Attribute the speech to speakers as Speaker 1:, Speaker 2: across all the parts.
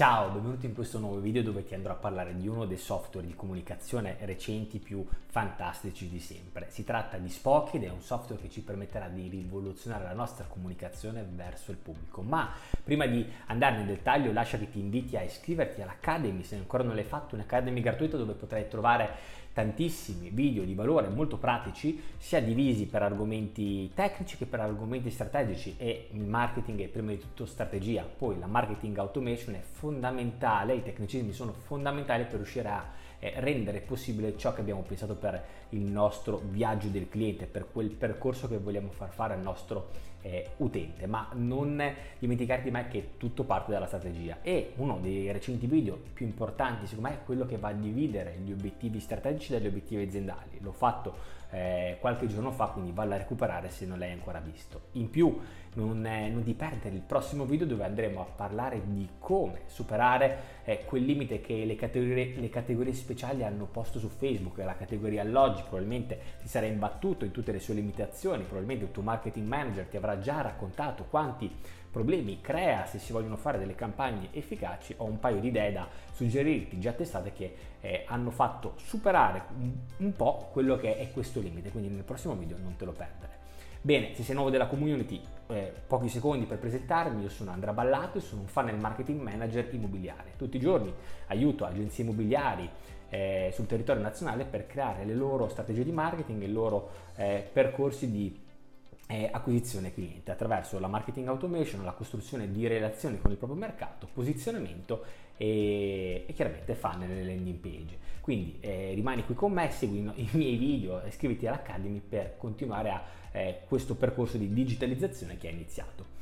Speaker 1: Ciao, benvenuto in questo nuovo video dove ti andrò a parlare di uno dei software di comunicazione recenti più fantastici di sempre. Si tratta di Spock ed è un software che ci permetterà di rivoluzionare la nostra comunicazione verso il pubblico. Ma prima di andare nel dettaglio lascia che ti inviti a iscriverti all'Academy se ancora non l'hai fatto, un'Academy gratuita dove potrai trovare tantissimi video di valore molto pratici, sia divisi per argomenti tecnici che per argomenti strategici e il marketing è prima di tutto strategia, poi la marketing automation è fondamentale, i tecnicismi sono fondamentali per riuscire a eh, rendere possibile ciò che abbiamo pensato per il nostro viaggio del cliente, per quel percorso che vogliamo far fare al nostro eh, utente, ma non dimenticarti mai che tutto parte dalla strategia e uno dei recenti video più importanti secondo me è quello che va a dividere gli obiettivi strategici dagli obiettivi aziendali. L'ho fatto eh, qualche giorno fa, quindi valla a recuperare se non l'hai ancora visto. In più non, eh, non ti perdere il prossimo video dove andremo a parlare di come superare eh, quel limite che le categorie, le categorie speciali hanno posto su Facebook, la categoria alloggi probabilmente ti sarà imbattuto in tutte le sue limitazioni, probabilmente il tuo marketing manager ti avrà già raccontato quanti problemi crea se si vogliono fare delle campagne efficaci, ho un paio di idee da suggerirti già testate che eh, hanno fatto superare un, un po' quello che è questo limite, quindi nel prossimo video non te lo perdere. Bene, se sei nuovo della community, eh, pochi secondi per presentarmi, io sono Andrea Ballato e sono un funnel marketing manager immobiliare. Tutti i giorni aiuto agenzie immobiliari eh, sul territorio nazionale per creare le loro strategie di marketing e i loro eh, percorsi di acquisizione cliente attraverso la marketing automation, la costruzione di relazioni con il proprio mercato, posizionamento e, e chiaramente funnel nelle landing page. Quindi eh, rimani qui con me, segui i miei video, iscriviti all'Academy per continuare a eh, questo percorso di digitalizzazione che ha iniziato.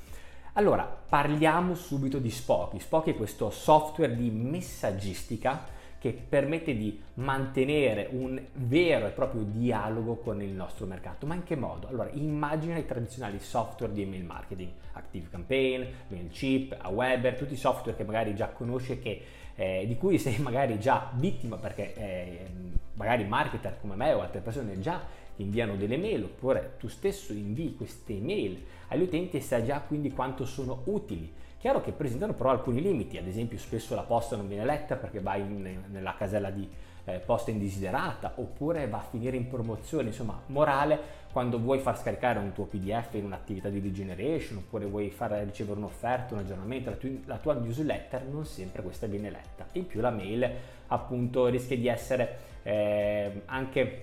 Speaker 1: Allora, parliamo subito di Spoky. Spoky è questo software di messaggistica che permette di mantenere un vero e proprio dialogo con il nostro mercato. Ma in che modo? Allora, immagina i tradizionali software di email marketing, ActiveCampaign, MailChimp, Aweber, tutti i software che magari già conosci e eh, di cui sei magari già vittima perché eh, magari marketer come me o altre persone già inviano delle mail oppure tu stesso invii queste mail agli utenti e sai già quindi quanto sono utili Chiaro che presentano però alcuni limiti, ad esempio spesso la posta non viene letta perché va in, nella casella di eh, posta indesiderata oppure va a finire in promozione, insomma morale quando vuoi far scaricare un tuo PDF in un'attività di lead generation oppure vuoi far ricevere un'offerta, un aggiornamento, la, tu, la tua newsletter non sempre questa viene letta. In più la mail appunto rischia di essere eh, anche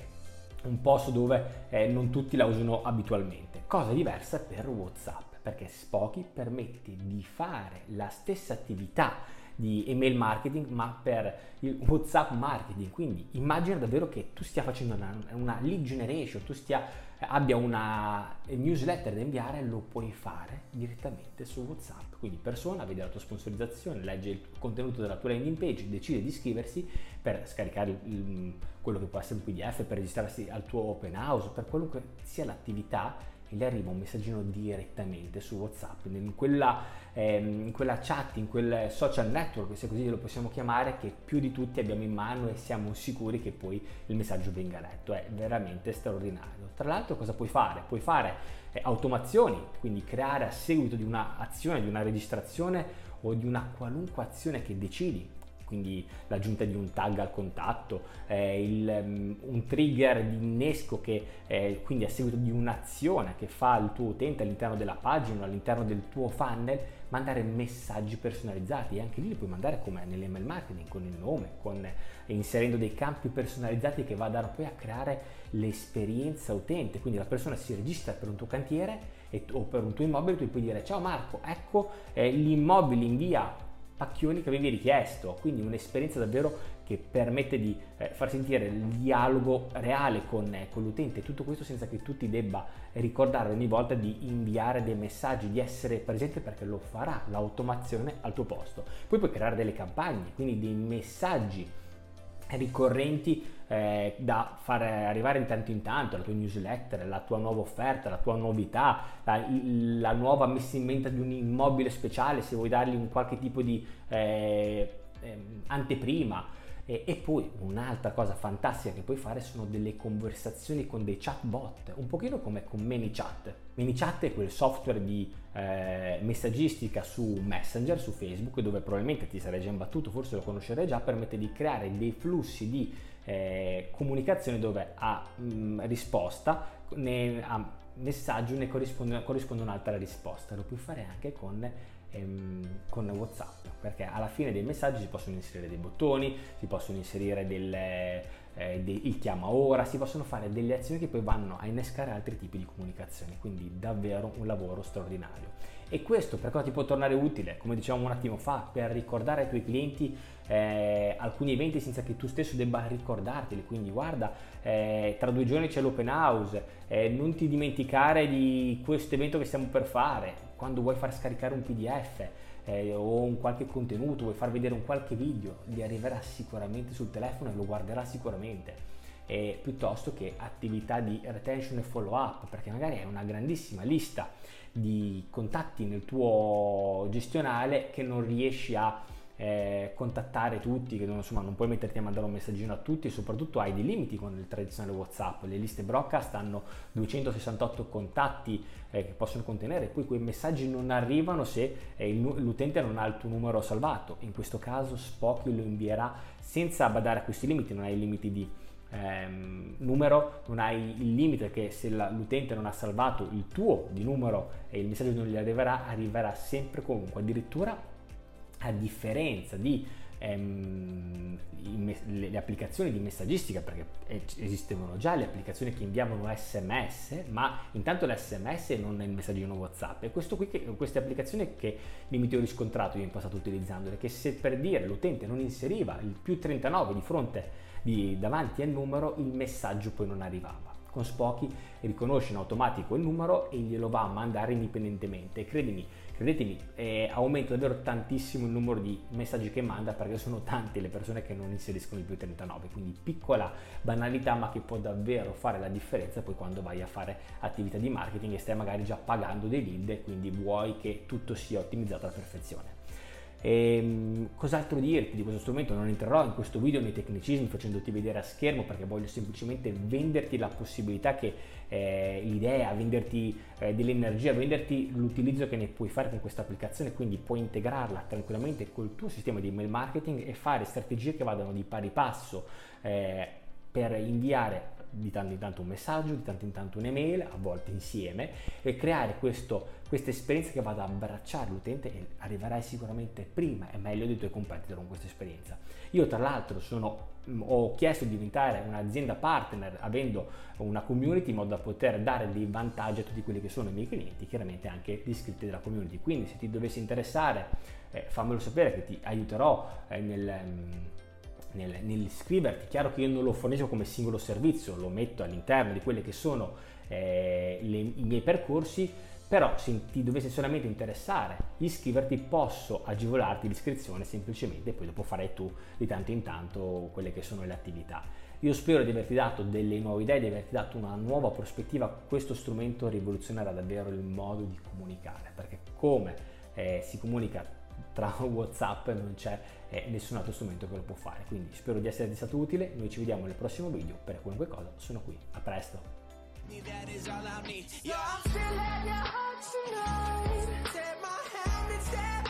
Speaker 1: un posto dove eh, non tutti la usano abitualmente. Cosa diversa per WhatsApp perché Spoky permette di fare la stessa attività di email marketing ma per il WhatsApp marketing. Quindi immagina davvero che tu stia facendo una, una lead generation, tu stia, abbia una newsletter da inviare, lo puoi fare direttamente su WhatsApp. Quindi persona vede la tua sponsorizzazione, legge il contenuto della tua landing page, decide di iscriversi per scaricare il, quello che può essere un PDF, per registrarsi al tuo open house, per qualunque sia l'attività e le arriva un messaggino direttamente su WhatsApp, in quella, ehm, in quella chat, in quel social network, se così lo possiamo chiamare, che più di tutti abbiamo in mano e siamo sicuri che poi il messaggio venga letto. È veramente straordinario. Tra l'altro cosa puoi fare? Puoi fare eh, automazioni, quindi creare a seguito di un'azione, di una registrazione o di una qualunque azione che decidi quindi l'aggiunta di un tag al contatto, eh, il, um, un trigger di innesco che eh, quindi a seguito di un'azione che fa il tuo utente all'interno della pagina, all'interno del tuo funnel, mandare messaggi personalizzati. E anche lì li puoi mandare come nell'email marketing, con il nome, con, inserendo dei campi personalizzati che vadano poi a creare l'esperienza utente, quindi la persona si registra per un tuo cantiere e, o per un tuo immobile, tu puoi dire ciao Marco, ecco eh, l'immobile in via pacchioni che avevi richiesto, quindi un'esperienza davvero che permette di eh, far sentire il dialogo reale con, eh, con, l'utente, tutto questo senza che tu ti debba ricordare ogni volta di inviare dei messaggi, di essere presente perché lo farà l'automazione al tuo posto. Poi puoi creare delle campagne, quindi dei messaggi ricorrenti eh, da far arrivare di tanto in tanto la tua newsletter, la tua nuova offerta, la tua novità, la, la nuova messa in mente di un immobile speciale, se vuoi dargli un qualche tipo di eh, eh, anteprima, E, e, poi un'altra cosa fantastica che puoi fare sono delle conversazioni con dei chatbot, un pochino come con ManyChat. ManyChat è quel software di eh, messaggistica su Messenger, su Facebook, dove probabilmente ti sarei già imbattuto, forse lo conoscerai già, permette di creare dei flussi di eh, comunicazione dove a mh, mm, risposta, ne, a messaggio ne corrisponde, corrisponde un'altra risposta. Lo puoi fare anche con ehm, con WhatsApp, perché alla fine dei messaggi si possono inserire dei bottoni, si possono inserire delle, eh, dei, il chiama ora, si possono fare delle azioni che poi vanno a innescare altri tipi di comunicazione, quindi davvero un lavoro straordinario. E questo per cosa ti può tornare utile? Come dicevamo un attimo fa, per ricordare ai tuoi clienti eh, alcuni eventi senza che tu stesso debba ricordarteli. Quindi guarda, eh, tra due giorni c'è l'open house, eh, non ti dimenticare di questo evento che stiamo per fare. Quando vuoi far scaricare un PDF eh, o un qualche contenuto, vuoi far vedere un qualche video, gli arriverà sicuramente sul telefono e lo guarderà sicuramente. Eh, piuttosto che attività di retention e follow up, perché magari hai una grandissima lista di contatti nel tuo gestionale che non riesci a eh, contattare tutti, che non, insomma, non puoi metterti a mandare un messaggino a tutti e soprattutto hai dei limiti con il tradizionale WhatsApp. Le liste broadcast hanno 268 contatti eh, che possono contenere, poi quei messaggi non arrivano se eh, l'utente non ha il tuo numero salvato. In questo caso Spocky lo invierà senza badare a questi limiti, non hai limiti di ehm, numero, non hai il limite che se la, l'utente non ha salvato il tuo di numero e il messaggio non gli arriverà, arriverà sempre comunque, addirittura a differenza di ehm, le, le, applicazioni di messaggistica, perché esistevano già le applicazioni che inviavano sms, ma intanto l'sms non è il messaggino WhatsApp. E questo qui, queste applicazioni che limiti ho riscontrato io in passato utilizzandole, che se per dire l'utente non inseriva il più 39 di fronte di, davanti al numero, il messaggio poi non arrivava. Con Spocky riconosce in automatico il numero e glielo va a mandare indipendentemente. Credimi, credetemi, eh, aumenta davvero tantissimo il numero di messaggi che manda perché sono tante le persone che non inseriscono il più 39. Quindi piccola banalità, ma che può davvero fare la differenza poi quando vai a fare attività di marketing e stai magari già pagando dei lead e quindi vuoi che tutto sia ottimizzato alla perfezione. E, ehm, cos'altro dirti di questo strumento? Non entrerò in questo video nei tecnicismi facendoti vedere a schermo perché voglio semplicemente venderti la possibilità che eh, l'idea, venderti eh, dell'energia, venderti l'utilizzo che ne puoi fare con questa applicazione, quindi puoi integrarla tranquillamente col tuo sistema di email marketing e fare strategie che vadano di pari passo eh, per inviare di tanto in tanto un messaggio, di tanto in tanto un'email, a volte insieme, e creare questo, questa esperienza che vada ad abbracciare l'utente e arriverai sicuramente prima e meglio dei tuoi competitor con questa esperienza. Io tra l'altro sono, mm, ho chiesto di diventare un'azienda partner avendo una community in modo da poter dare dei vantaggi a tutti quelli che sono i miei clienti, chiaramente anche gli iscritti della community. Quindi se ti dovessi interessare, eh, fammelo sapere che ti aiuterò eh, nel... Mm, nel, nell'iscriverti. Chiaro che io non lo fornisco come singolo servizio, lo metto all'interno di quelli che sono eh, le, i miei percorsi, però se ti dovesse solamente interessare iscriverti posso agevolarti l'iscrizione semplicemente poi dopo farai tu di tanto in tanto quelle che sono le attività. Io spero di averti dato delle nuove idee, di averti dato una nuova prospettiva. Questo strumento rivoluzionerà davvero il modo di comunicare, perché come eh, si comunica tra WhatsApp non c'è eh, nessun altro strumento che lo può fare. Quindi spero di esserti stato utile, noi ci vediamo nel prossimo video, per qualunque cosa sono qui, a presto!
Speaker 2: me, that is all I need. Yeah, I'm still at your heart tonight. Take my hand and step.